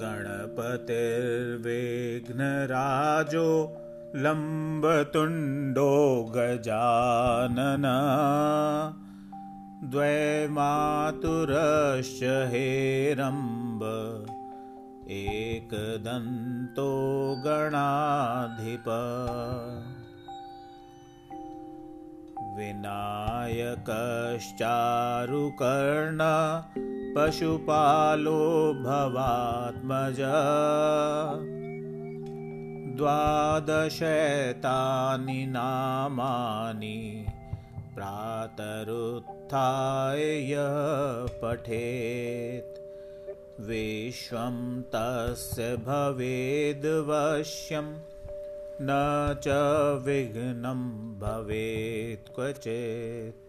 गतिर्विघ्नराजो लम्बतुण्डो गजानन। द्वैमातुरश्च हेरम्ब एकदन्तो गणाधिप। विनायकश्चारुकर्ण पशुपालो भवात्मज। द्वादशैतानि नामानि प्रातरुत्थाय पठेत्। विश्वं तस्य भवेद्वश्यं न च विघ्नं भवेत् क्वचित्